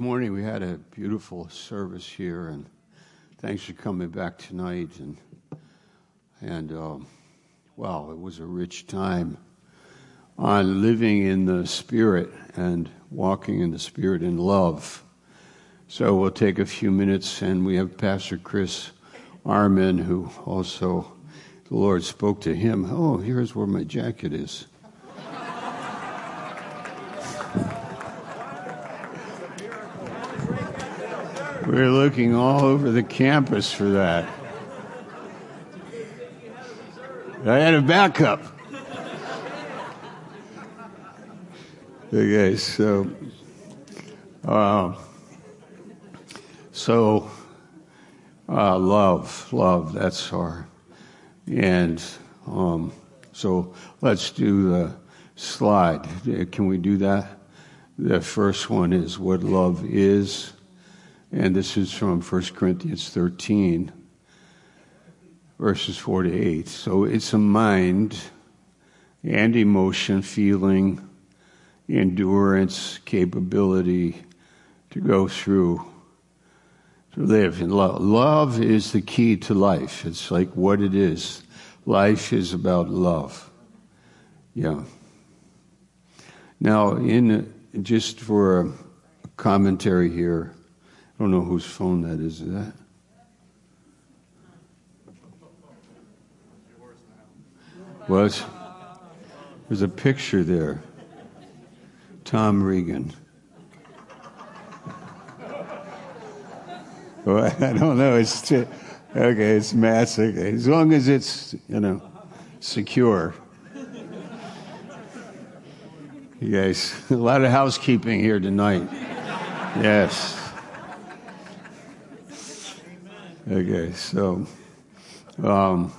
morning we had a beautiful service here, and thanks for coming back tonight. And and um, wow, it was a rich time on living in the Spirit and walking in the Spirit in love. So we'll take a few minutes, and we have Pastor Chris Armin, who also the Lord spoke to him. Oh, here's where my jacket is. We're looking all over the campus for that. I had a backup. Okay, so, uh, so, uh, love, love, that's our, and um, so let's do the slide. Can we do that? The first one is what love is. And this is from 1 Corinthians 13, verses 4 to 8. So it's a mind and emotion, feeling, endurance, capability to go through, to live in love. Love is the key to life. It's like what it is. Life is about love. Yeah. Now, in just for a commentary here, I don't know whose phone that is. Is that? What? There's a picture there. Tom Regan. Well, I don't know. It's okay. It's massive. As long as it's you know secure. You guys, a lot of housekeeping here tonight. Yes. Okay, so um,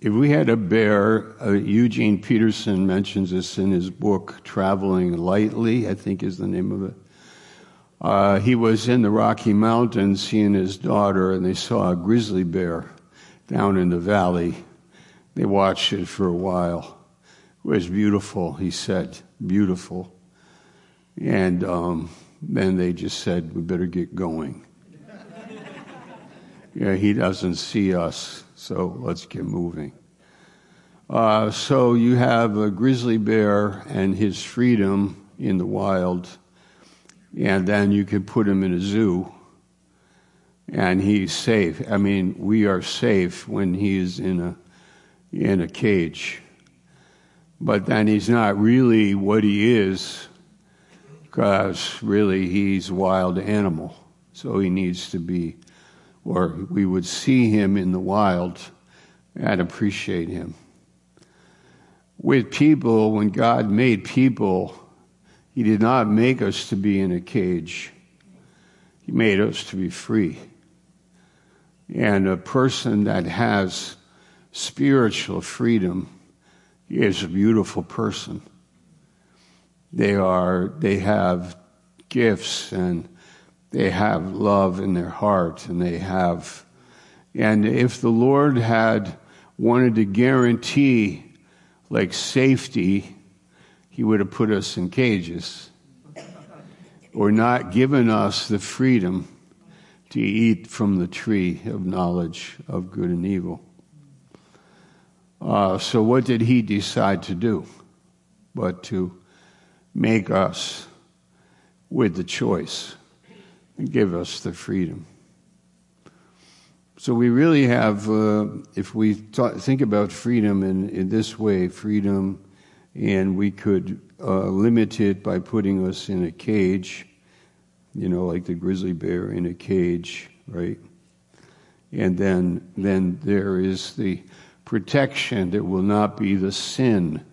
if we had a bear, uh, Eugene Peterson mentions this in his book, Traveling Lightly, I think is the name of it. Uh, he was in the Rocky Mountains, he and his daughter, and they saw a grizzly bear down in the valley. They watched it for a while. It was beautiful, he said, beautiful. And um, then they just said, we better get going. yeah, he doesn't see us, so let's get moving. Uh, so you have a grizzly bear and his freedom in the wild, and then you can put him in a zoo, and he's safe. I mean, we are safe when he is in a in a cage, but then he's not really what he is because really he's a wild animal. So he needs to be, or we would see him in the wild and appreciate him. With people, when God made people, he did not make us to be in a cage. He made us to be free. And a person that has spiritual freedom is a beautiful person. They are, they have gifts and they have love in their heart and they have, and if the Lord had wanted to guarantee like safety, he would have put us in cages or not given us the freedom to eat from the tree of knowledge of good and evil. Uh, so, what did he decide to do? But to make us with the choice and give us the freedom. So we really have, uh, if we think about freedom in, in this way, freedom, and we could uh, limit it by putting us in a cage, you know, like the grizzly bear in a cage, right? And then, then there is the protection that will not be the sin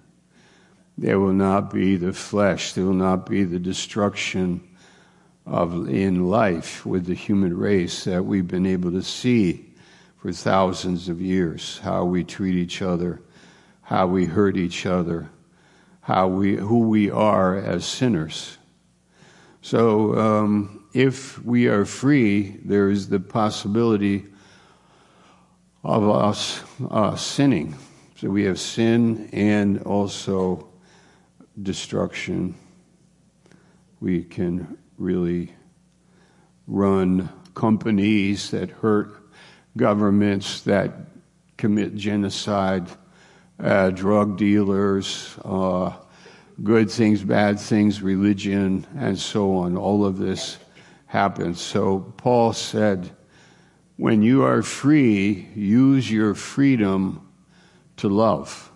there will not be the flesh. There will not be the destruction of in life with the human race that we've been able to see for thousands of years. How we treat each other, how we hurt each other, how we who we are as sinners. So um, if we are free, there is the possibility of us uh, sinning. So we have sin and also destruction. We can really run companies that hurt governments, that commit genocide, uh, drug dealers, uh, good things, bad things, religion, and so on. All of this happens. So Paul said, when you are free, use your freedom to love.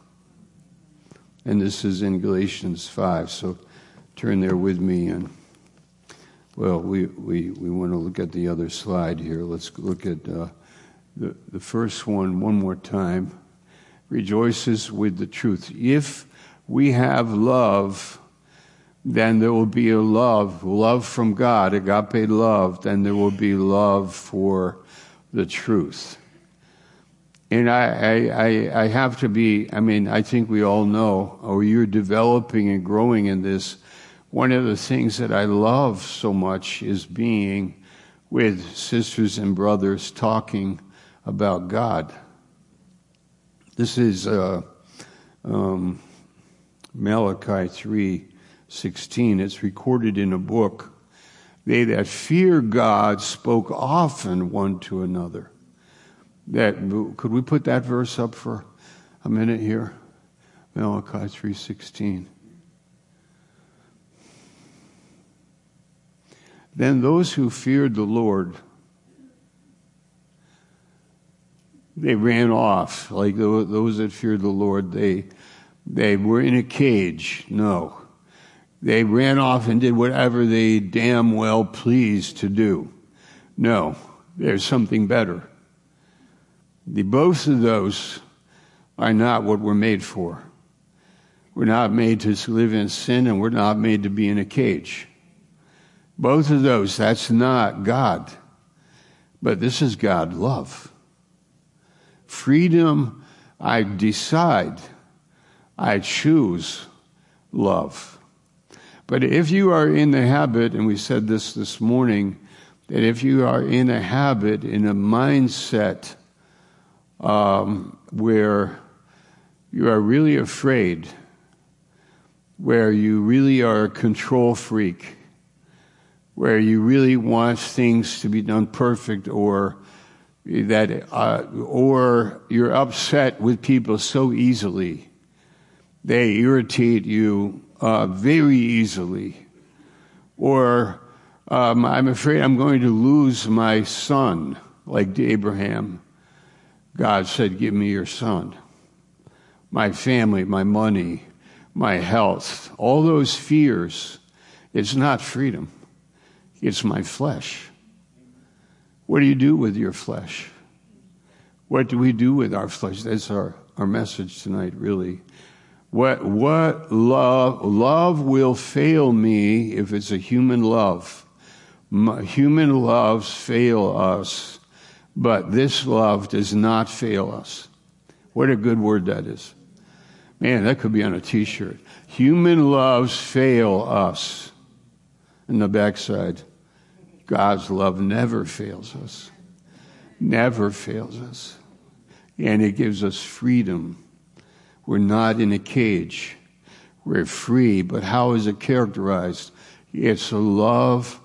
And this is in Galatians 5. So turn there with me. And, well, we, we, we want to look at the other slide here. Let's look at uh, the, the first one one more time. Rejoices with the truth. If we have love, then there will be a love, love from God, agape love, then there will be love for the truth. And I, I, I have to be, I mean, I think we all know, or you're developing and growing in this. One of the things that I love so much is being with sisters and brothers talking about God. This is uh, um, Malachi three sixteen. It's recorded in a book. They that fear God spoke often one to another that could we put that verse up for a minute here? Malachi 3.16 then those who feared the lord they ran off. Like those that feared the lord they they were in a cage. No. They ran off and did whatever they damn well pleased to do. No. There's something better the, both of those are not what we're made for. We're not made to live in sin and we're not made to be in a cage. Both of those, that's not God. But this is God love. Freedom, I decide, I choose love. But if you are in the habit, and we said this this morning, that if you are in a habit, in a mindset um, where you are really afraid, where you really are a control freak, where you really want things to be done perfect, or that, uh, or you're upset with people so easily, they irritate you uh, very easily, or um, I'm afraid I'm going to lose my son, like Abraham. God said, Give me your son. My family, my money, my health, all those fears, it's not freedom, it's my flesh. What do you do with your flesh? What do we do with our flesh? That's our, our message tonight, really. What, what love, love will fail me if it's a human love. Human loves fail us but this love does not fail us. What a good word that is. Man, that could be on a t shirt. Human loves fail us. In the backside, God's love never fails us. Never fails us. And it gives us freedom. We're not in a cage. We're free. But how is it characterized? It's a love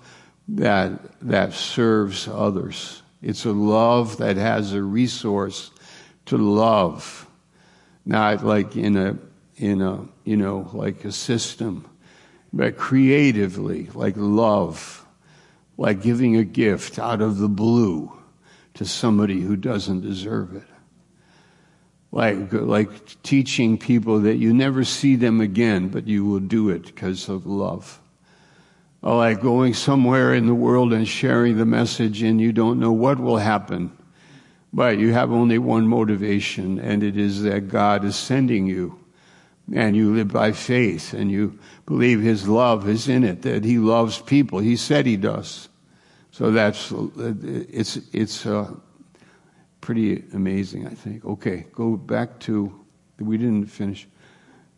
that, that serves others. It's a love that has a resource to love, not like in a, in a, you know, like a system, but creatively, like love, like giving a gift out of the blue to somebody who doesn't deserve it. Like, like teaching people that you never see them again, but you will do it because of love like going somewhere in the world and sharing the message and you don't know what will happen. But you have only one motivation, and it is that God is sending you. And you live by faith, and you believe His love is in it, that He loves people. He said He does. So that's, it's, it's uh, pretty amazing, I think. Okay, go back to, we didn't finish,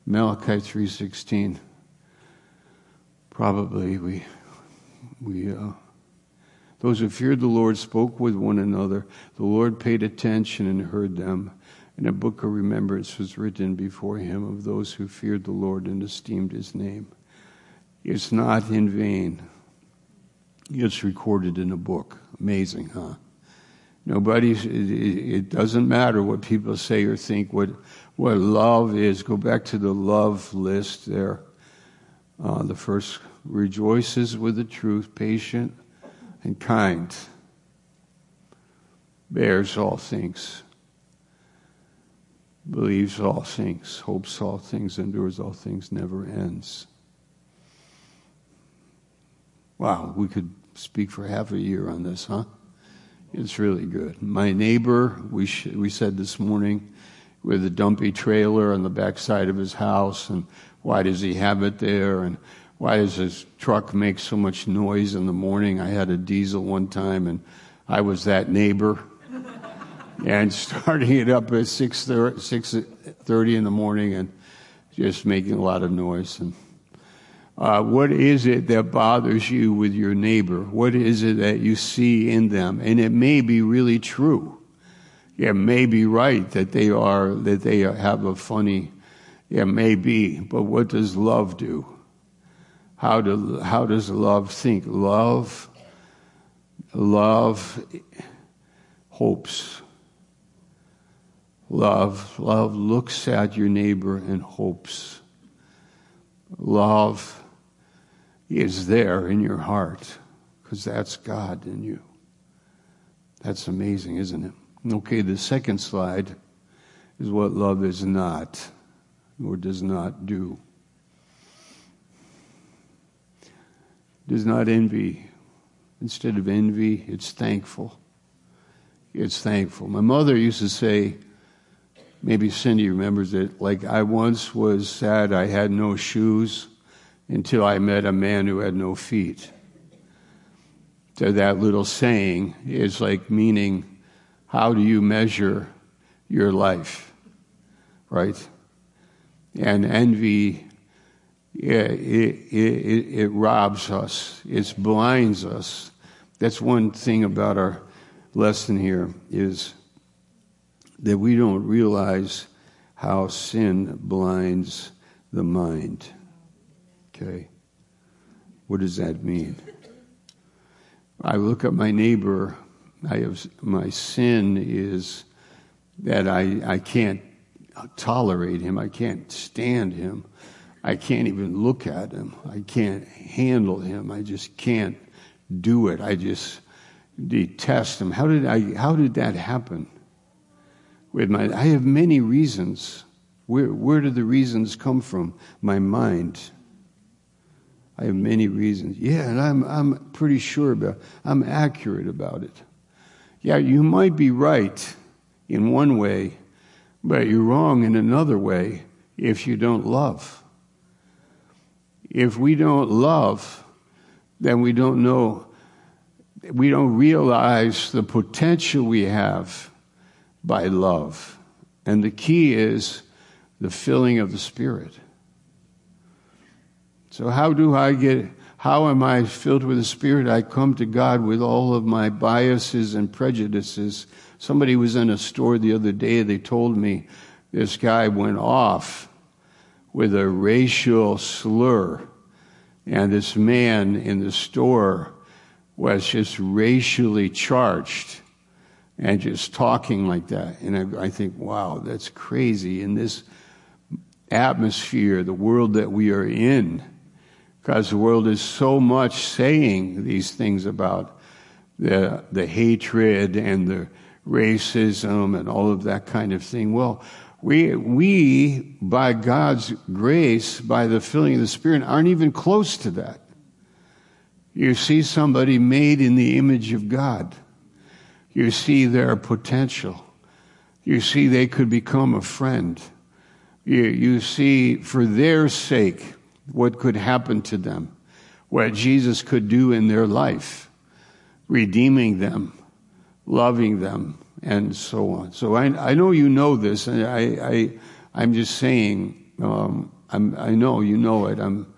Malachi 3.16 probably we, we, uh, those who feared the Lord spoke with one another. The Lord paid attention and heard them. and a book of remembrance was written before him of those who feared the Lord and esteemed his name. It's not in vain. It's recorded in a book. Amazing, huh? Nobody, it doesn't matter what people say or think, what, what love is. Go back to the love list there. Uh, the first rejoices with the truth, patient and kind, bears all things, believes all things, hopes all things, endures all things, never ends. Wow, we could speak for half a year on this, huh? It's really good. My neighbor, we, sh- we said this morning, with a dumpy trailer on the backside of his house, and why does he have it there? And why does his truck make so much noise in the morning? I had a diesel one time, and I was that neighbor. and starting it up at 6.30 in the morning and just making a lot of noise. And uh, what is it that bothers you with your neighbor? What is it that you see in them? And it may be really true. It may be right that they are, that they have a funny, it may be, but what does love do? How, do, how does love think? Love, love hopes. Love, love looks at your neighbor and hopes. Love is there in your heart because that's God in you. That's amazing, isn't it? Okay, the second slide is what love is not or does not do. Does not envy. Instead of envy, it's thankful. It's thankful. My mother used to say, maybe Cindy remembers it, like, I once was sad I had no shoes until I met a man who had no feet. So that little saying is like meaning, how do you measure your life? Right? And envy, it, it, it, it robs us, it blinds us. That's one thing about our lesson here is that we don't realize how sin blinds the mind. Okay. What does that mean? I look at my neighbor. I have my sin is that I, I can't tolerate him. I can't stand him. I can't even look at him. I can't handle him. I just can't do it. I just detest him. How did I how did that happen? With my I have many reasons. Where where do the reasons come from? My mind. I have many reasons. Yeah, and I'm, I'm pretty sure about I'm accurate about it. Yeah, you might be right in one way, but you're wrong in another way if you don't love. If we don't love, then we don't know, we don't realize the potential we have by love. And the key is the filling of the Spirit. So, how do I get, how am I filled with the Spirit? I come to God with all of my biases and prejudices. Somebody was in a store the other day, they told me this guy went off with a racial slur. And this man in the store was just racially charged and just talking like that. And I, I think, wow, that's crazy. In this atmosphere, the world that we are in, because the world is so much saying these things about the, the hatred and the racism and all of that kind of thing. Well, we, we, by God's grace, by the filling of the Spirit, aren't even close to that. You see somebody made in the image of God. You see their potential. You see they could become a friend. You, you see for their sake what could happen to them, what Jesus could do in their life, redeeming them, loving them, and so on. So I, I know you know this, and I, I, I'm just saying, um, I'm, I know you know it. I'm,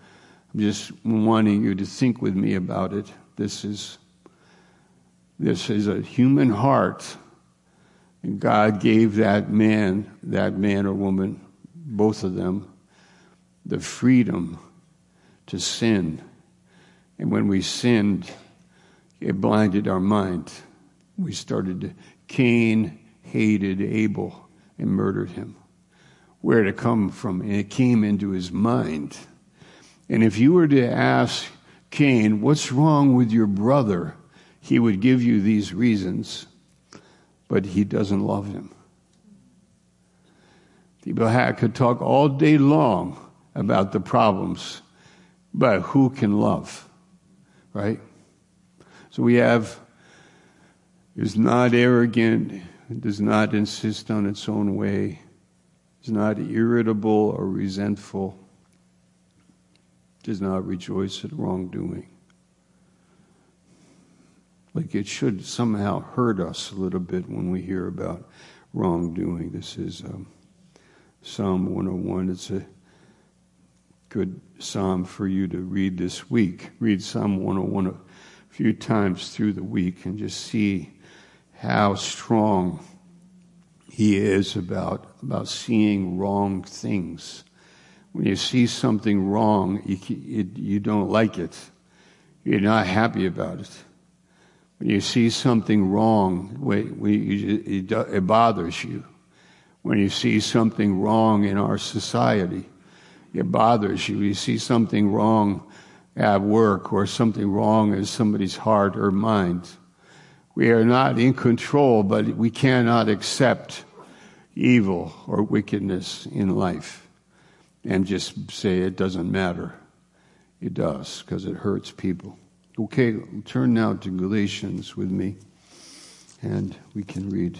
I'm just wanting you to think with me about it. This is, this is a human heart And God gave that man, that man or woman, both of them, the freedom to sin. And when we sinned, it blinded our mind. We started to, Cain hated Abel and murdered him. Where to come from? And it came into his mind. And if you were to ask Cain, what's wrong with your brother? He would give you these reasons, but he doesn't love him. People could talk all day long about the problems, but who can love? Right? So we have is not arrogant, does not insist on its own way, is not irritable or resentful, does not rejoice at wrongdoing. Like it should somehow hurt us a little bit when we hear about wrongdoing. This is um, Psalm 101. It's a good psalm for you to read this week. Read Psalm 101 a few times through the week and just see how strong he is about, about seeing wrong things. When you see something wrong, you, you, you don't like it. You're not happy about it. When you see something wrong, it, it bothers you. When you see something wrong in our society, it bothers you. You see something wrong at work or something wrong in somebody's heart or mind. We are not in control, but we cannot accept evil or wickedness in life and just say it doesn't matter. It does because it hurts people. Okay, turn now to Galatians with me and we can read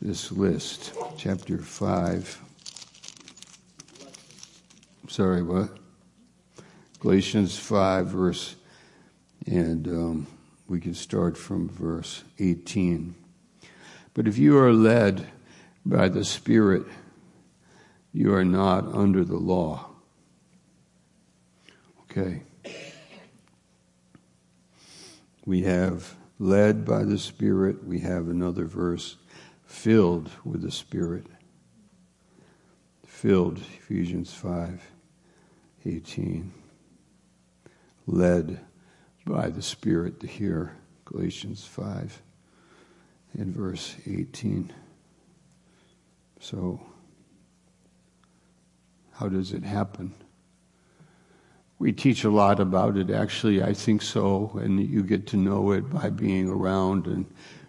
this list. Chapter 5. Sorry, what? Galatians 5, verse, and um, we can start from verse 18. But if you are led by the Spirit, you are not under the law. Okay. We have led by the Spirit. We have another verse, filled with the Spirit. Filled, Ephesians 5 18. Led by the Spirit to hear, Galatians 5 and verse 18. So, how does it happen? We teach a lot about it, actually, I think so, and you get to know it by being around and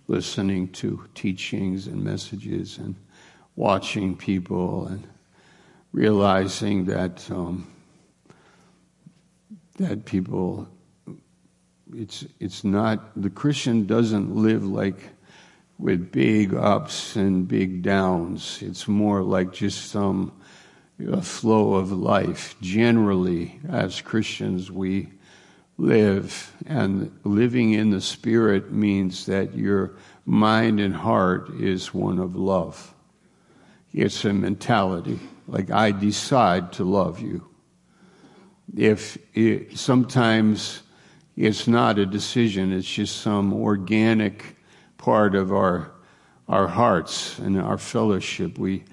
listening to teachings and messages and watching people and realizing that um, that people it's it's not the Christian doesn't live like with big ups and big downs. It's more like just some a flow of life. Generally, as Christians, we live, and living in the Spirit means that your mind and heart is one of love. It's a mentality, like I decide to love you. If it, sometimes it's not a decision, it's just some organic part of our, our hearts and our fellowship. We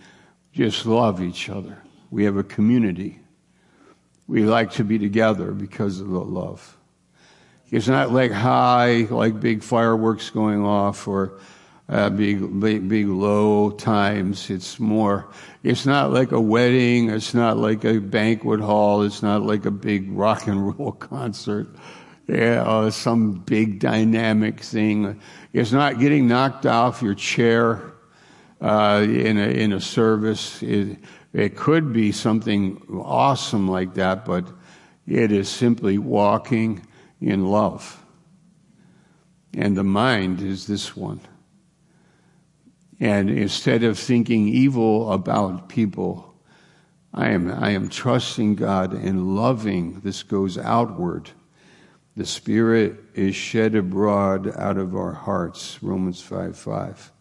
just love each other. We have a community. We like to be together because of the love. It's not like high, like big fireworks going off or uh, big, big, big low times. It's more, it's not like a wedding. It's not like a banquet hall. It's not like a big rock and roll concert. Uh, some big dynamic thing. It's not getting knocked off your chair uh, in, a, in a service. It, it could be something awesome like that, but it is simply walking in love. And the mind is this one. And instead of thinking evil about people, I am, I am trusting God and loving. This goes outward the Spirit is shed abroad out of our hearts, Romans 5 5.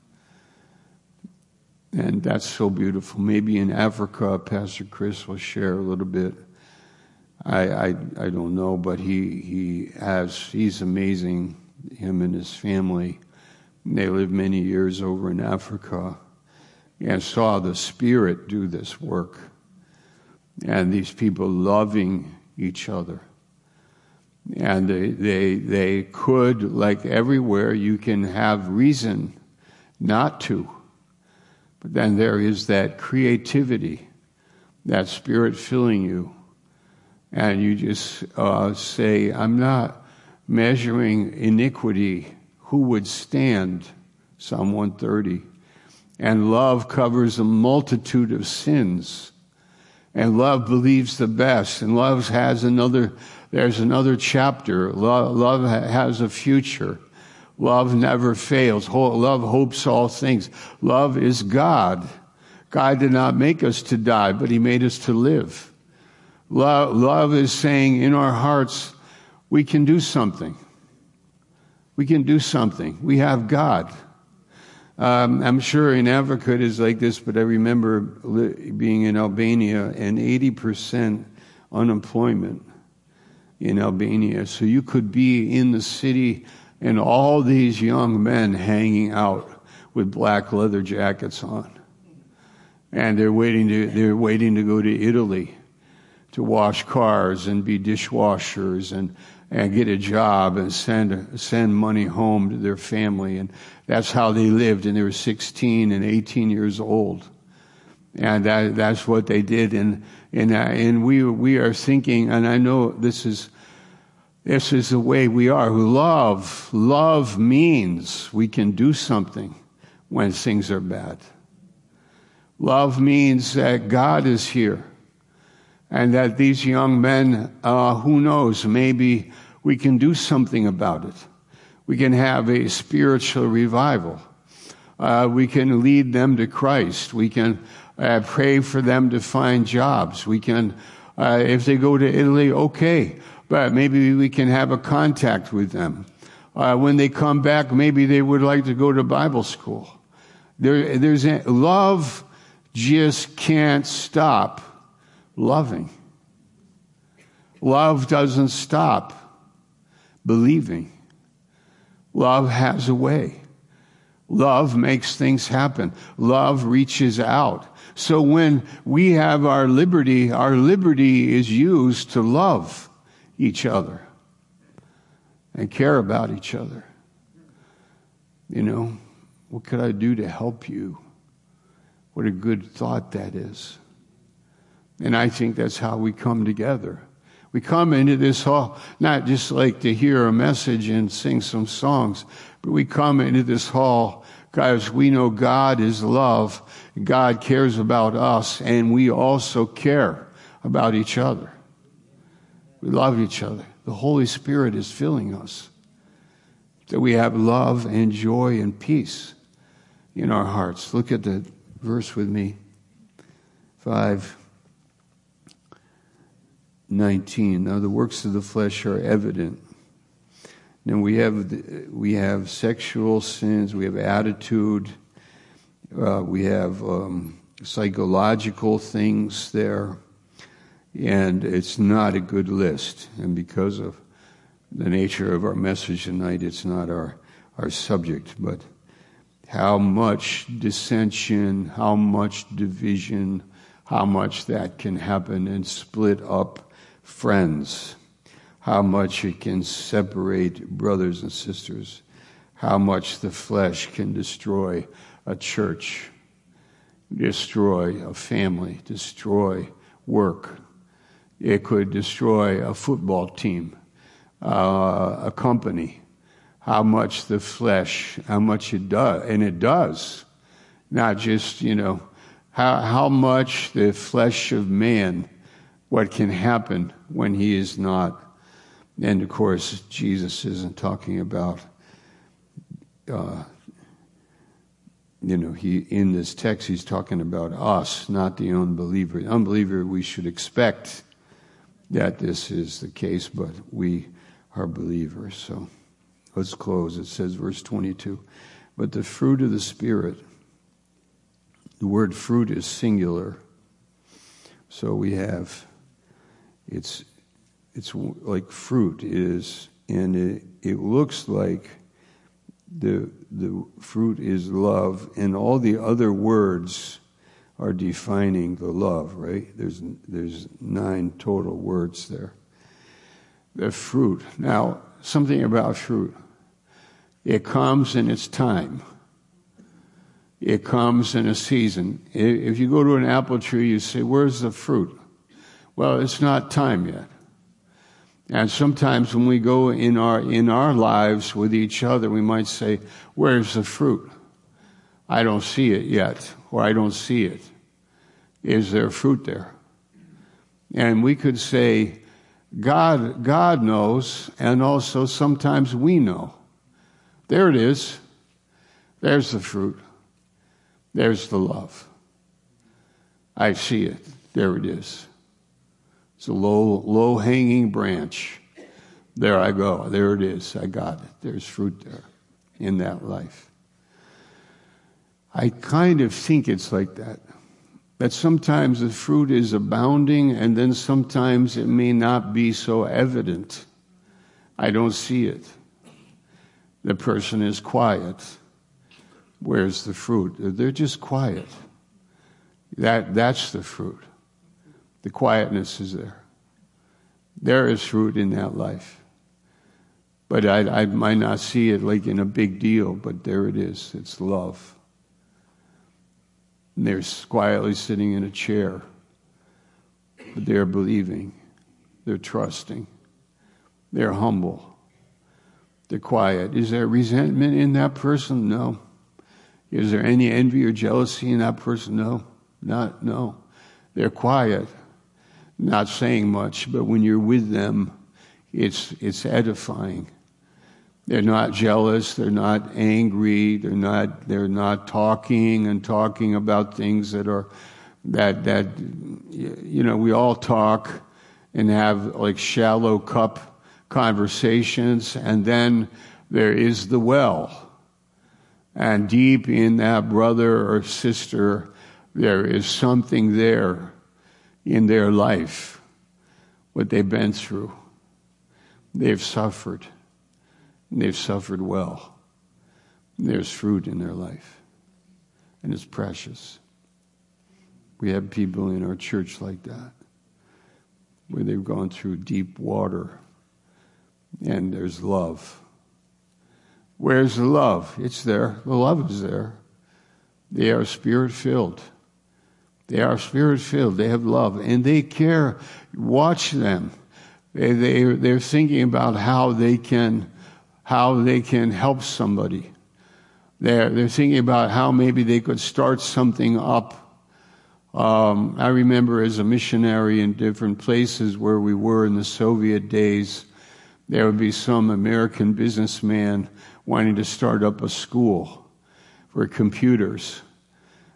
And that's so beautiful. Maybe in Africa, Pastor Chris will share a little bit. I, I, I don't know, but he, he has, he's amazing, him and his family. They lived many years over in Africa and saw the Spirit do this work. And these people loving each other. And they, they, they could, like everywhere, you can have reason not to. But then there is that creativity, that spirit filling you. And you just uh, say, I'm not measuring iniquity. Who would stand? Psalm 130. And love covers a multitude of sins. And love believes the best. And love has another, there's another chapter. Love, love has a future. Love never fails. Love hopes all things. Love is God. God did not make us to die, but He made us to live. Love, love is saying in our hearts, we can do something. We can do something. We have God. Um, I'm sure in Africa it is like this, but I remember being in Albania and 80% unemployment in Albania. So you could be in the city and all these young men hanging out with black leather jackets on. And they're waiting to, they're waiting to go to Italy to wash cars and be dishwashers and, and get a job and send, send money home to their family. And that's how they lived. And they were 16 and 18 years old. And that, that's what they did. And, and, uh, and we, we are thinking, and I know this is, this is the way we are. Who love, love means we can do something when things are bad. Love means that God is here and that these young men, uh, who knows, maybe we can do something about it. We can have a spiritual revival. Uh, we can lead them to Christ. We can uh, pray for them to find jobs. We can, uh, if they go to Italy, okay, but maybe we can have a contact with them. Uh, when they come back, maybe they would like to go to Bible school. There, there's a, love just can't stop loving. Love doesn't stop believing. Love has a way. Love makes things happen. Love reaches out. So when we have our liberty, our liberty is used to love each other and care about each other. You know, what could I do to help you? What a good thought that is. And I think that's how we come together. We come into this hall not just like to hear a message and sing some songs, but we come into this hall because we know God is love. God cares about us and we also care about each other. We love each other. The Holy Spirit is filling us. That we have love and joy and peace in our hearts. Look at the verse with me. 5 19. Now the works of the flesh are evident. Then we have we have sexual sins, we have attitude, uh, we have um, psychological things there. And it's not a good list. And because of the nature of our message tonight, it's not our, our subject, but how much dissension, how much division, how much that can happen and split up friends, how much it can separate brothers and sisters, how much the flesh can destroy a church, destroy a family, destroy work it could destroy a football team, uh, a company. How much the flesh, how much it does, and it does. Not just, you know, how, how much the flesh of man, what can happen when he is not. And of course, Jesus isn't talking about, uh, you know, he in this text he's talking about us, not the unbeliever. The unbeliever we should expect that this is the case, but we are believers. So let's close. It says, verse 22 But the fruit of the Spirit, the word fruit is singular. So we have, it's, it's like fruit is, and it, it looks like the, the fruit is love, and all the other words are defining the love, right? There's, there's nine total words there. The fruit. Now, something about fruit. It comes in its time. It comes in a season. If you go to an apple tree, you say, Where's the fruit? Well, it's not time yet. And sometimes when we go in our, in our lives with each other, we might say, Where's the fruit? I don't see it yet, or I don't see it. Is there fruit there? And we could say, God, God knows, and also sometimes we know. There it is. There's the fruit. There's the love. I see it. There it is. It's a low, low hanging branch. There I go. There it is. I got it. There's fruit there in that life. I kind of think it's like that. That sometimes the fruit is abounding and then sometimes it may not be so evident. I don't see it. The person is quiet. Where's the fruit? They're just quiet. That, that's the fruit. The quietness is there. There is fruit in that life. But I, I might not see it like in a big deal, but there it is. It's love. And they're quietly sitting in a chair. But they're believing. They're trusting. They're humble. They're quiet. Is there resentment in that person? No. Is there any envy or jealousy in that person? No. Not, no. They're quiet not saying much, but when you're with them, it's, it's edifying. They're not jealous. They're not angry. They're not, they're not talking and talking about things that are, that, that, you know, we all talk and have like shallow cup conversations and then there is the well. And deep in that brother or sister, there is something there in their life, what they've been through. They've suffered. They've suffered well. There's fruit in their life, and it's precious. We have people in our church like that, where they've gone through deep water, and there's love. Where's the love? It's there. The love is there. They are spirit filled. They are spirit filled. They have love and they care. Watch them. They, they, they're thinking about how they can, how they can help somebody. They're, they're thinking about how maybe they could start something up. Um, I remember as a missionary in different places where we were in the Soviet days, there would be some American businessman wanting to start up a school for computers.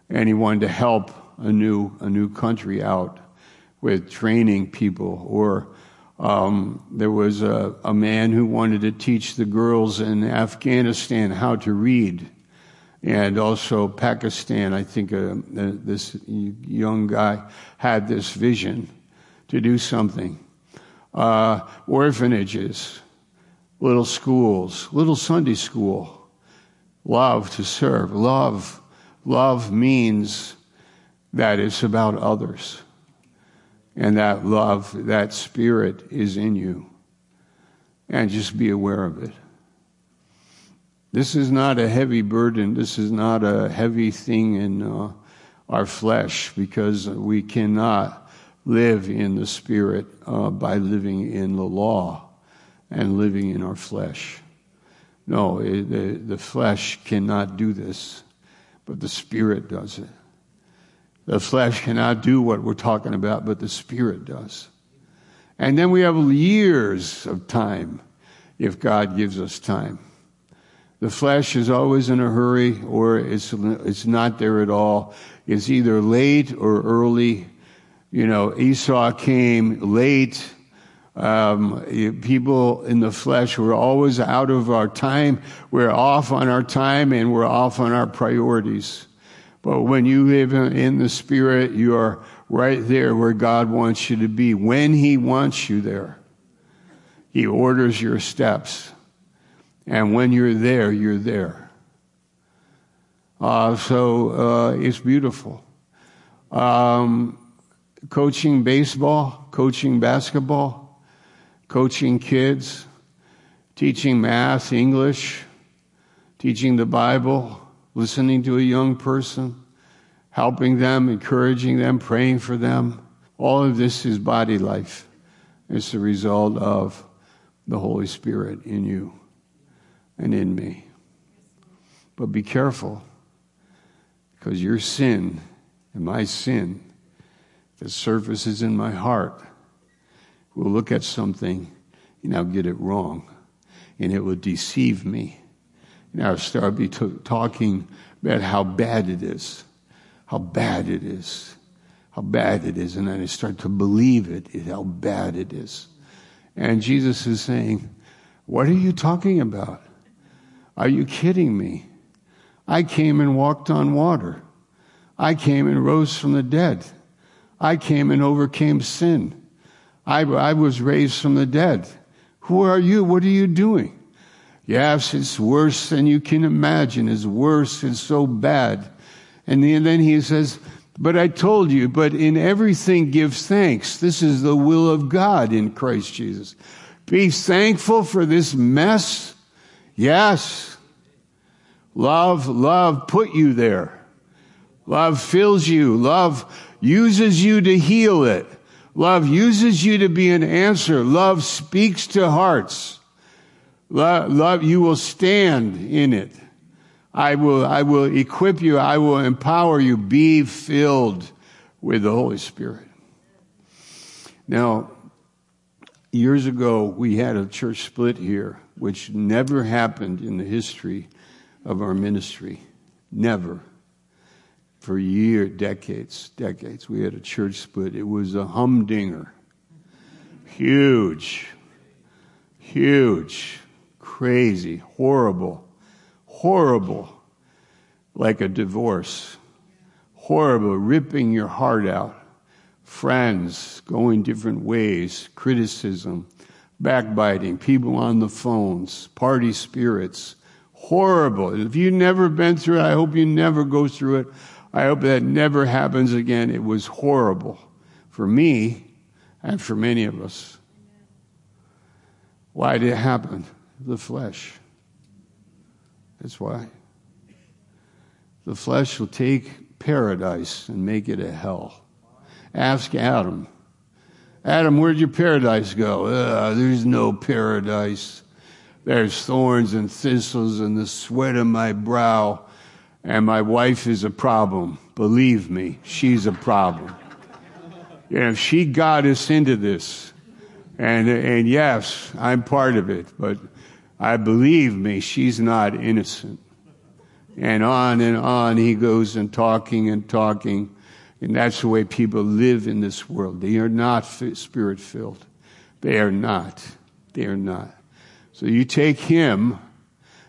And he wanted to help a new, a new country out with training people. Or um, there was a, a man who wanted to teach the girls in Afghanistan how to read. And also Pakistan, I think uh, this young guy had this vision to do something. Uh, orphanages, little schools, little Sunday school, love to serve. Love, love means that it's about others. And that love, that spirit is in you. And just be aware of it. This is not a heavy burden. This is not a heavy thing in uh, our flesh because we cannot live in the spirit uh, by living in the law and living in our flesh. No, it, the, the flesh cannot do this, but the spirit does it. The flesh cannot do what we're talking about, but the spirit does. And then we have years of time if God gives us time. The flesh is always in a hurry or it's, it's not there at all. It's either late or early. You know, Esau came late. Um, people in the flesh were always out of our time. We're off on our time and we're off on our priorities. But when you live in the Spirit, you are right there where God wants you to be when He wants you there. He orders your steps. And when you're there, you're there. Uh, so uh, it's beautiful. Um, coaching baseball, coaching basketball, coaching kids, teaching math, English, teaching the Bible, listening to a young person, helping them, encouraging them, praying for them. All of this is body life. It's the result of the Holy Spirit in you and in me. But be careful because your sin and my sin that surfaces in my heart will look at something and I'll get it wrong and it will deceive me. I'll start be t- talking about how bad it is, how bad it is, how bad it is. And then I start to believe it, how bad it is. And Jesus is saying, What are you talking about? Are you kidding me? I came and walked on water. I came and rose from the dead. I came and overcame sin. I, I was raised from the dead. Who are you? What are you doing? Yes, it's worse than you can imagine. It's worse. It's so bad. And then he says, but I told you, but in everything give thanks. This is the will of God in Christ Jesus. Be thankful for this mess. Yes. Love, love put you there. Love fills you. Love uses you to heal it. Love uses you to be an answer. Love speaks to hearts. Love, love you will stand in it. I will, I will equip you. I will empower you. Be filled with the Holy Spirit. Now, years ago, we had a church split here, which never happened in the history of our ministry. Never. For years, decades, decades, we had a church split. It was a humdinger. Huge. Huge. Crazy. Horrible horrible, like a divorce. Horrible, ripping your heart out. Friends going different ways, criticism, backbiting, people on the phones, party spirits. Horrible. If you've never been through it, I hope you never go through it. I hope that never happens again. It was horrible for me and for many of us. Why did it happen? The flesh. That's why. The flesh will take paradise and make it a hell. Ask Adam. Adam, where'd your paradise go? Uh, there's no paradise. There's thorns and thistles and the sweat of my brow. And my wife is a problem. Believe me, she's a problem. And if she got us into this. And, and yes, I'm part of it, but I believe me, she's not innocent. And on and on he goes and talking and talking. And that's the way people live in this world. They are not spirit filled. They are not. They are not. So you take him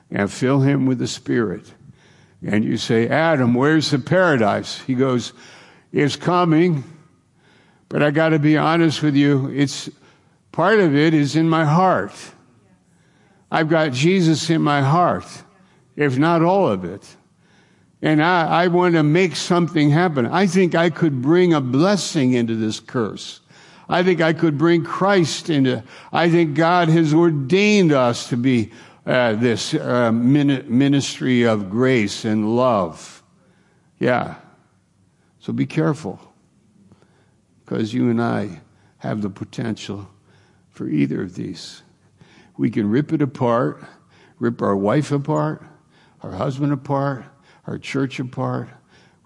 and fill him with the Spirit. And you say, Adam, where's the paradise? He goes, It's coming. But I got to be honest with you, it's part of it is in my heart. I've got Jesus in my heart, if not all of it. And I, I want to make something happen. I think I could bring a blessing into this curse. I think I could bring Christ into, I think God has ordained us to be uh, this uh, ministry of grace and love. Yeah. So be careful because you and I have the potential for either of these. We can rip it apart, rip our wife apart, our husband apart, our church apart.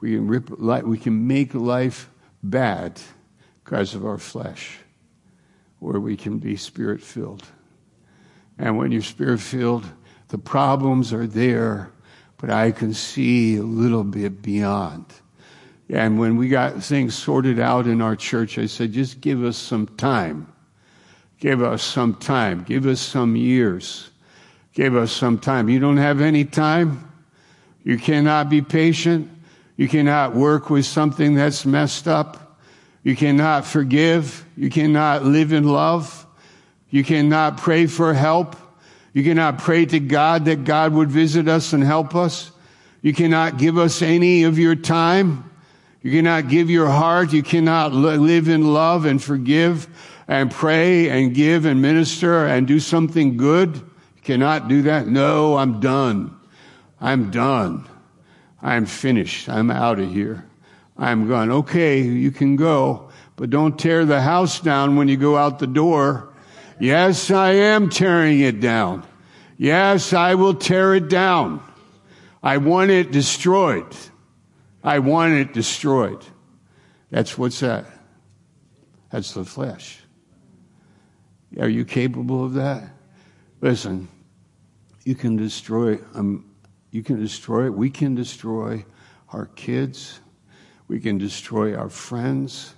We can rip, life. we can make life bad because of our flesh, or we can be spirit filled. And when you're spirit filled, the problems are there, but I can see a little bit beyond. And when we got things sorted out in our church, I said, just give us some time. Give us some time. Give us some years. Give us some time. You don't have any time. You cannot be patient. You cannot work with something that's messed up. You cannot forgive. You cannot live in love. You cannot pray for help. You cannot pray to God that God would visit us and help us. You cannot give us any of your time. You cannot give your heart. You cannot live in love and forgive and pray and give and minister and do something good. Cannot do that. No, I'm done. I'm done. I'm finished. I'm out of here. I'm gone. Okay, you can go, but don't tear the house down when you go out the door. Yes, I am tearing it down. Yes, I will tear it down. I want it destroyed. I want it destroyed. That's what's that? That's the flesh. Are you capable of that? Listen, you can destroy. Um, you can destroy. We can destroy our kids. We can destroy our friends.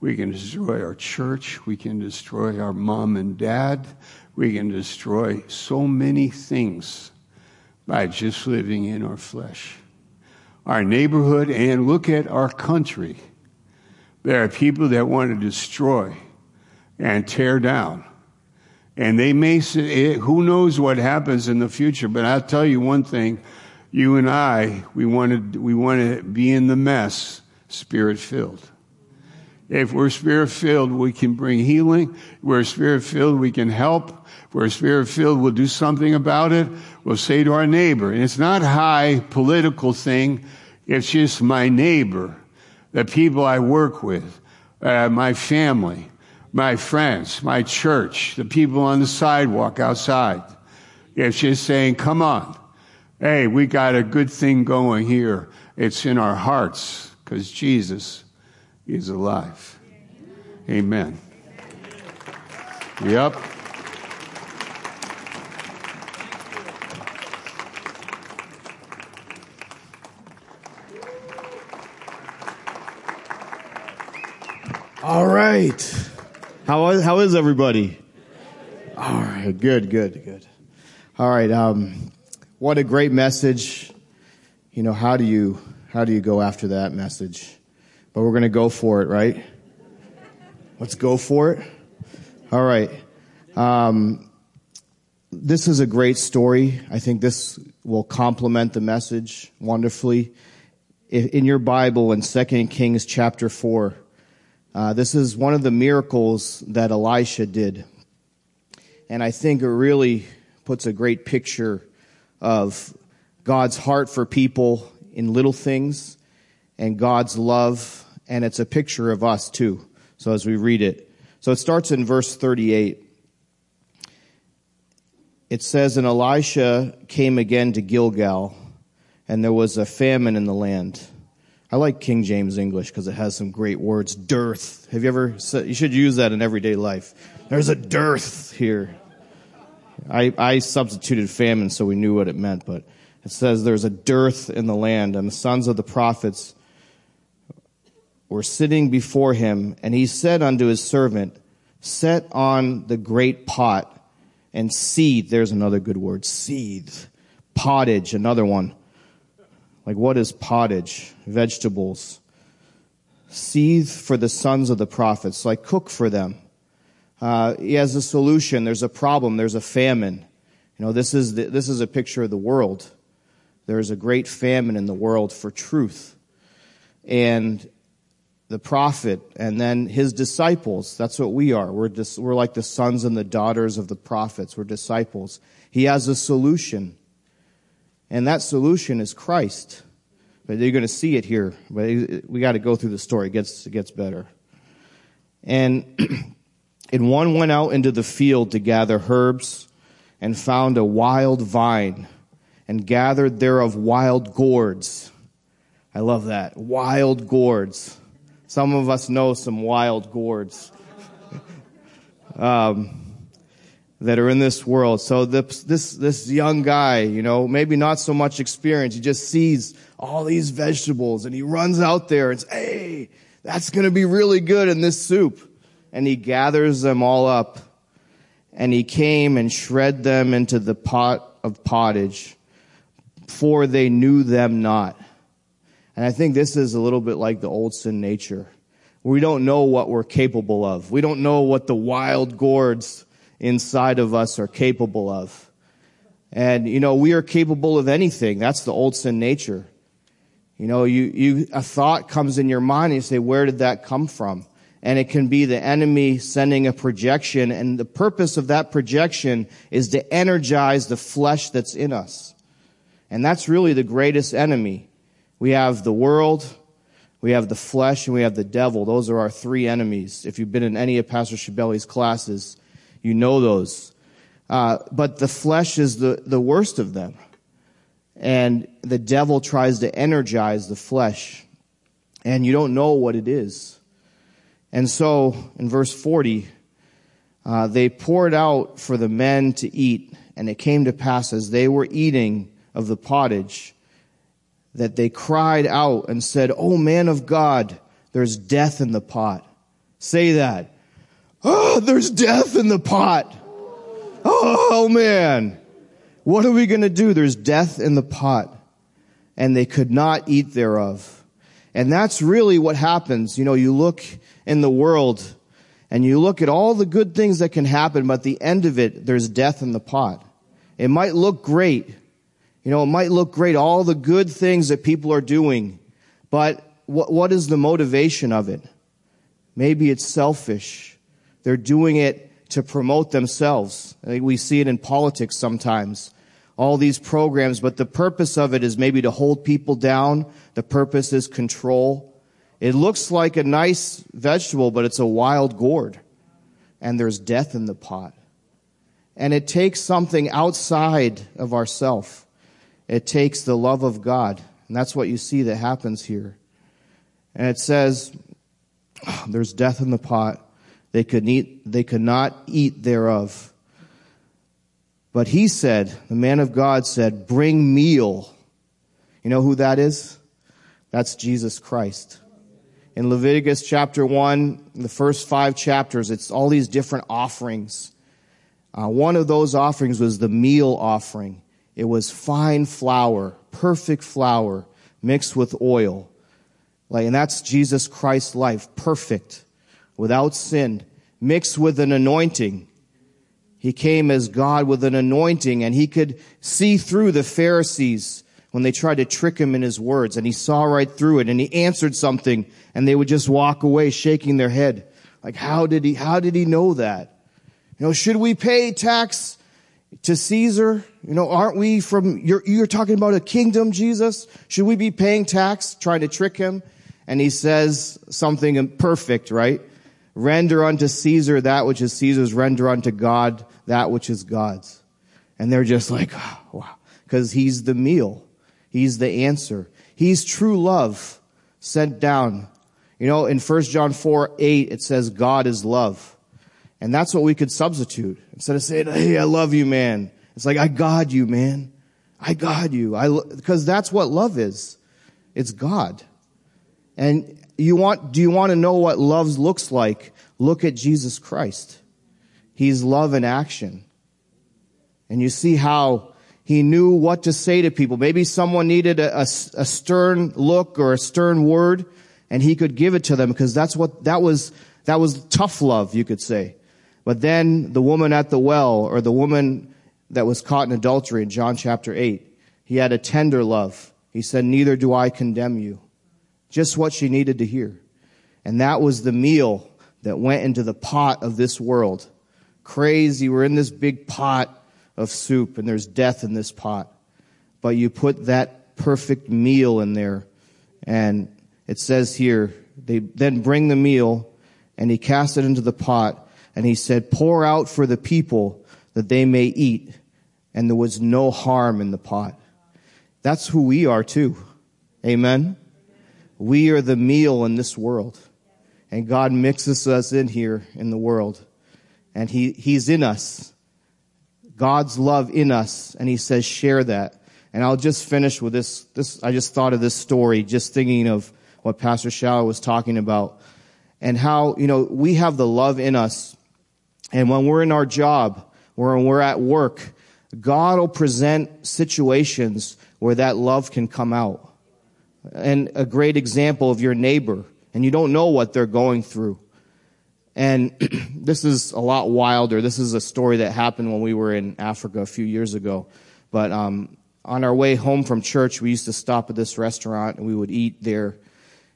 We can destroy our church. We can destroy our mom and dad. We can destroy so many things by just living in our flesh. Our neighborhood and look at our country. There are people that want to destroy and tear down. And they may say, eh, who knows what happens in the future, but I'll tell you one thing. You and I, we want to, we want to be in the mess, spirit filled. If we're spirit filled, we can bring healing. If we're spirit filled, we can help we're spirit filled, we'll do something about it. We'll say to our neighbor, and it's not high political thing. It's just my neighbor, the people I work with, uh, my family, my friends, my church, the people on the sidewalk outside. It's just saying, come on. Hey, we got a good thing going here. It's in our hearts because Jesus is alive. Amen. Yep. All right. How is, how is everybody? All right. Good, good, good. All right. Um, what a great message. You know, how do you, how do you go after that message? But we're going to go for it, right? Let's go for it. All right. Um, this is a great story. I think this will complement the message wonderfully. In your Bible, in 2 Kings chapter 4, uh, this is one of the miracles that Elisha did. And I think it really puts a great picture of God's heart for people in little things and God's love. And it's a picture of us too. So as we read it. So it starts in verse 38. It says, And Elisha came again to Gilgal, and there was a famine in the land. I like King James English because it has some great words. Dearth. Have you ever said, you should use that in everyday life. There's a dearth here. I, I substituted famine so we knew what it meant, but it says there's a dearth in the land and the sons of the prophets were sitting before him and he said unto his servant, set on the great pot and seethe. There's another good word. Seethe. Pottage, another one like what is pottage? Vegetables. Seethe for the sons of the prophets, like cook for them. Uh, he has a solution. There's a problem. There's a famine. You know, this is, the, this is a picture of the world. There is a great famine in the world for truth. And the prophet and then his disciples, that's what we are. We're, dis, we're like the sons and the daughters of the prophets. We're disciples. He has a solution. And that solution is Christ. But you're going to see it here. But we got to go through the story. It gets, it gets better. And, and one went out into the field to gather herbs and found a wild vine and gathered thereof wild gourds. I love that. Wild gourds. Some of us know some wild gourds. um, that are in this world. So this, this, this young guy, you know, maybe not so much experience. He just sees all these vegetables and he runs out there and says, Hey, that's going to be really good in this soup. And he gathers them all up and he came and shred them into the pot of pottage for they knew them not. And I think this is a little bit like the old sin nature. We don't know what we're capable of. We don't know what the wild gourds inside of us are capable of. And, you know, we are capable of anything. That's the old sin nature. You know, you, you, a thought comes in your mind and you say, where did that come from? And it can be the enemy sending a projection. And the purpose of that projection is to energize the flesh that's in us. And that's really the greatest enemy. We have the world, we have the flesh, and we have the devil. Those are our three enemies. If you've been in any of Pastor Shabelli's classes, you know those. Uh, but the flesh is the, the worst of them. And the devil tries to energize the flesh. And you don't know what it is. And so, in verse 40, uh, they poured out for the men to eat. And it came to pass as they were eating of the pottage that they cried out and said, Oh man of God, there's death in the pot. Say that. Oh, there's death in the pot. Oh man. What are we going to do? There's death in the pot. And they could not eat thereof. And that's really what happens. You know, you look in the world and you look at all the good things that can happen, but at the end of it, there's death in the pot. It might look great. You know, it might look great, all the good things that people are doing, but what, what is the motivation of it? Maybe it's selfish. They're doing it to promote themselves. we see it in politics sometimes all these programs, but the purpose of it is maybe to hold people down. The purpose is control. It looks like a nice vegetable, but it's a wild gourd. And there's death in the pot. And it takes something outside of ourself. It takes the love of God. And that's what you see that happens here. And it says, ah, there's death in the pot. They could eat, they could not eat thereof. But he said, the man of God said, bring meal. You know who that is? That's Jesus Christ. In Leviticus chapter 1, the first five chapters, it's all these different offerings. Uh, one of those offerings was the meal offering. It was fine flour, perfect flour, mixed with oil. Like, and that's Jesus Christ's life, perfect, without sin, mixed with an anointing. He came as God with an anointing and he could see through the Pharisees when they tried to trick him in his words and he saw right through it and he answered something and they would just walk away shaking their head. Like, how did he, how did he know that? You know, should we pay tax to Caesar? You know, aren't we from, you're, you're talking about a kingdom, Jesus? Should we be paying tax, trying to trick him? And he says something perfect, right? Render unto Caesar that which is Caesar's, render unto God that which is God's. And they're just like, oh, wow, because he's the meal. He's the answer. He's true love sent down. You know, in 1 John 4, 8, it says God is love. And that's what we could substitute. Instead of saying, hey, I love you, man. It's like, I God you, man. I God you. I, because that's what love is. It's God. And you want, do you want to know what love looks like? Look at Jesus Christ. He's love in action. And you see how he knew what to say to people. Maybe someone needed a, a, a, stern look or a stern word, and he could give it to them because that's what that was. That was tough love, you could say. But then the woman at the well, or the woman that was caught in adultery in John chapter eight, he had a tender love. He said, "Neither do I condemn you." Just what she needed to hear, and that was the meal that went into the pot of this world crazy. We're in this big pot of soup and there's death in this pot. But you put that perfect meal in there and it says here, they then bring the meal and he cast it into the pot and he said, pour out for the people that they may eat. And there was no harm in the pot. That's who we are too. Amen. We are the meal in this world. And God mixes us in here in the world and he, he's in us. God's love in us. And he says, share that. And I'll just finish with this. This, I just thought of this story, just thinking of what Pastor Shallow was talking about and how, you know, we have the love in us. And when we're in our job, when we're at work, God will present situations where that love can come out. And a great example of your neighbor, and you don't know what they're going through. And this is a lot wilder. This is a story that happened when we were in Africa a few years ago. But um, on our way home from church, we used to stop at this restaurant and we would eat there.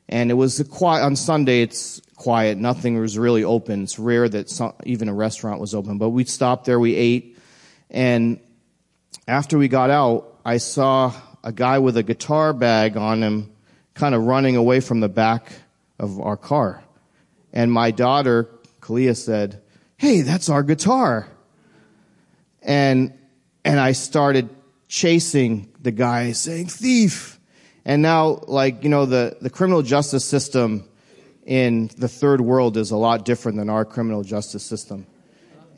And it was quiet on Sunday. It's quiet. Nothing was really open. It's rare that some, even a restaurant was open. But we stopped there. We ate, and after we got out, I saw a guy with a guitar bag on him, kind of running away from the back of our car. And my daughter, Kalia, said, "Hey, that's our guitar." And and I started chasing the guy, saying, "Thief!" And now, like you know, the the criminal justice system in the third world is a lot different than our criminal justice system,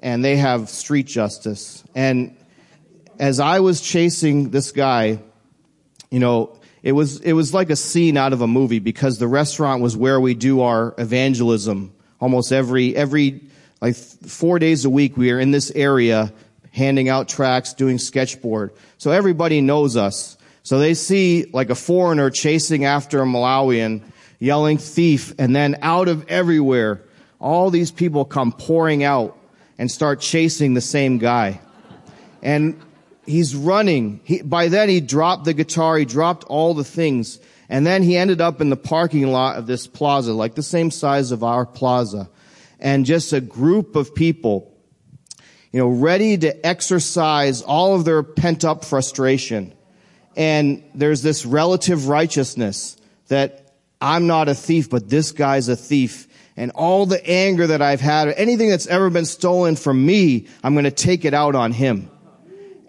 and they have street justice. And as I was chasing this guy, you know, it was it was like a scene out of a movie because the restaurant was where we do our evangelism almost every every like four days a week. We are in this area handing out tracts, doing sketchboard. So everybody knows us. So they see like a foreigner chasing after a Malawian, yelling thief, and then out of everywhere, all these people come pouring out and start chasing the same guy. And he's running. He, by then he dropped the guitar, he dropped all the things. And then he ended up in the parking lot of this plaza, like the same size of our plaza. And just a group of people you know, ready to exercise all of their pent up frustration. And there's this relative righteousness that I'm not a thief, but this guy's a thief. And all the anger that I've had, anything that's ever been stolen from me, I'm going to take it out on him.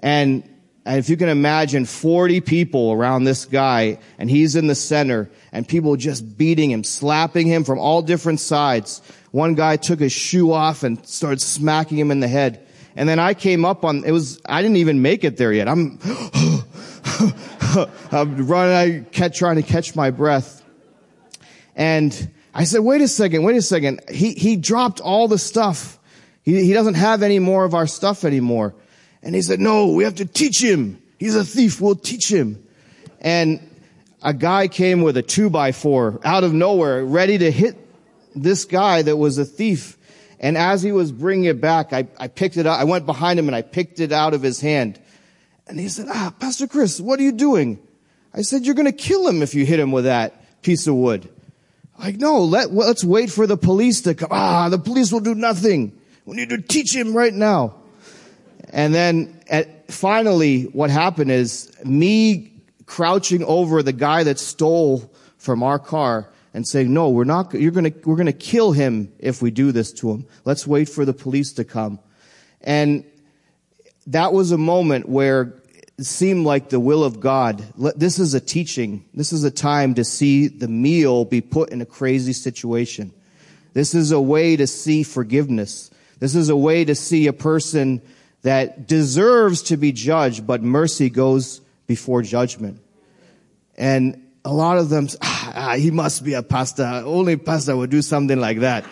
And, if you can imagine 40 people around this guy, and he's in the center, and people just beating him, slapping him from all different sides. One guy took his shoe off and started smacking him in the head. And then I came up on, it was, I didn't even make it there yet. I'm, I'm running, I kept trying to catch my breath. And I said, wait a second, wait a second. He, he dropped all the stuff. He, he doesn't have any more of our stuff anymore. And he said, no, we have to teach him. He's a thief. We'll teach him. And a guy came with a two by four out of nowhere, ready to hit this guy that was a thief. And as he was bringing it back, I, I picked it up. I went behind him and I picked it out of his hand. And he said, ah, Pastor Chris, what are you doing? I said, you're going to kill him if you hit him with that piece of wood. Like, no, let, let's wait for the police to come. Ah, the police will do nothing. We need to teach him right now. And then at, finally, what happened is me crouching over the guy that stole from our car and saying, no, we're not, you're gonna, we're gonna kill him if we do this to him. Let's wait for the police to come. And that was a moment where it seemed like the will of God. This is a teaching. This is a time to see the meal be put in a crazy situation. This is a way to see forgiveness. This is a way to see a person that deserves to be judged, but mercy goes before judgment. And a lot of them, ah, he must be a pastor. Only pastor would do something like that.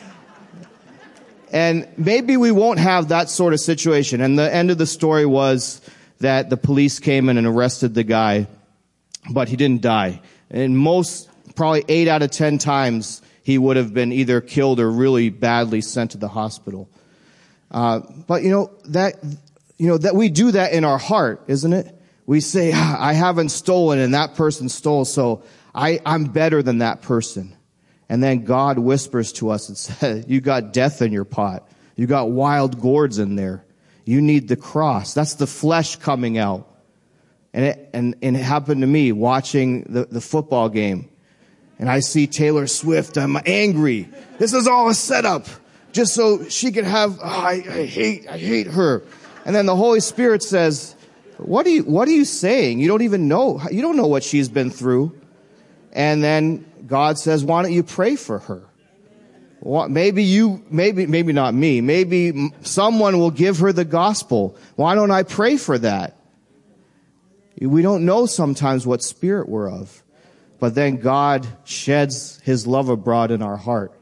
and maybe we won't have that sort of situation. And the end of the story was that the police came in and arrested the guy, but he didn't die. And most, probably eight out of ten times, he would have been either killed or really badly sent to the hospital. Uh, but you know that you know that we do that in our heart, isn't it? we say, ah, I haven't stolen and that person stole, so I, I'm better than that person. And then God whispers to us and says, you got death in your pot. You got wild gourds in there. You need the cross. That's the flesh coming out. And it, and, and it happened to me watching the, the football game. And I see Taylor Swift. I'm angry. This is all a setup just so she could have, oh, I, I hate, I hate her. And then the Holy Spirit says, what are you, what are you saying? You don't even know. You don't know what she's been through. And then God says, why don't you pray for her? Maybe you, maybe, maybe not me. Maybe someone will give her the gospel. Why don't I pray for that? We don't know sometimes what spirit we're of. But then God sheds his love abroad in our heart.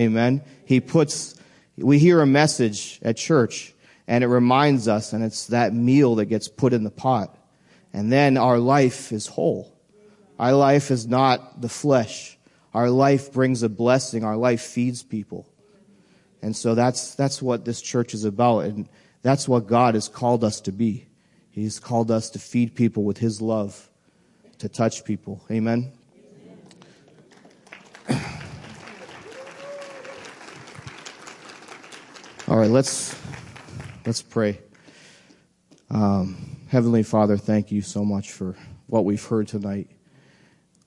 Amen. He puts, we hear a message at church and it reminds us, and it's that meal that gets put in the pot. And then our life is whole. Our life is not the flesh. Our life brings a blessing. Our life feeds people. And so that's, that's what this church is about. And That's what God has called us to be. He's called us to feed people with His love, to touch people. Amen. All right, let's let's pray. Um, Heavenly Father, thank you so much for what we've heard tonight.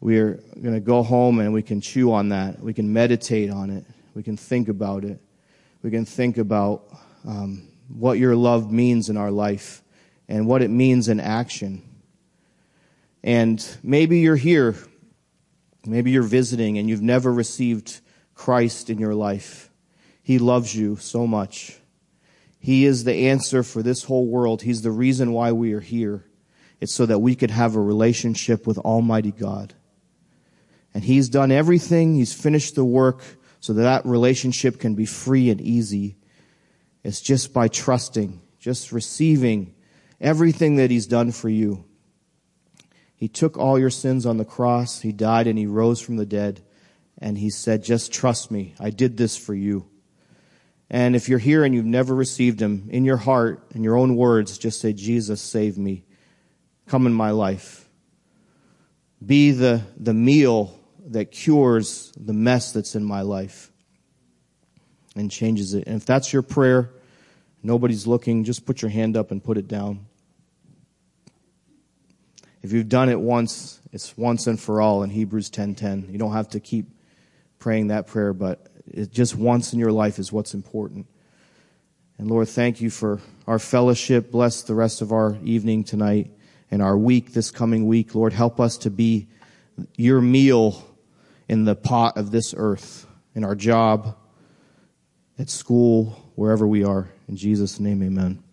We are going to go home and we can chew on that. We can meditate on it. We can think about it. We can think about um, what your love means in our life and what it means in action. And maybe you're here, maybe you're visiting and you've never received Christ in your life. He loves you so much. He is the answer for this whole world. He's the reason why we are here. It's so that we could have a relationship with Almighty God. And He's done everything. He's finished the work so that that relationship can be free and easy. It's just by trusting, just receiving everything that He's done for you. He took all your sins on the cross. He died and He rose from the dead. And He said, just trust me. I did this for you. And if you're here and you've never received Him, in your heart, in your own words, just say, Jesus, save me. Come in my life. Be the, the meal that cures the mess that's in my life and changes it. And if that's your prayer, nobody's looking, just put your hand up and put it down. If you've done it once, it's once and for all in Hebrews 10:10. You don't have to keep praying that prayer, but it just once in your life is what's important. And Lord, thank you for our fellowship. Bless the rest of our evening tonight and our week this coming week. Lord, help us to be your meal in the pot of this earth, in our job, at school, wherever we are. In Jesus' name, amen.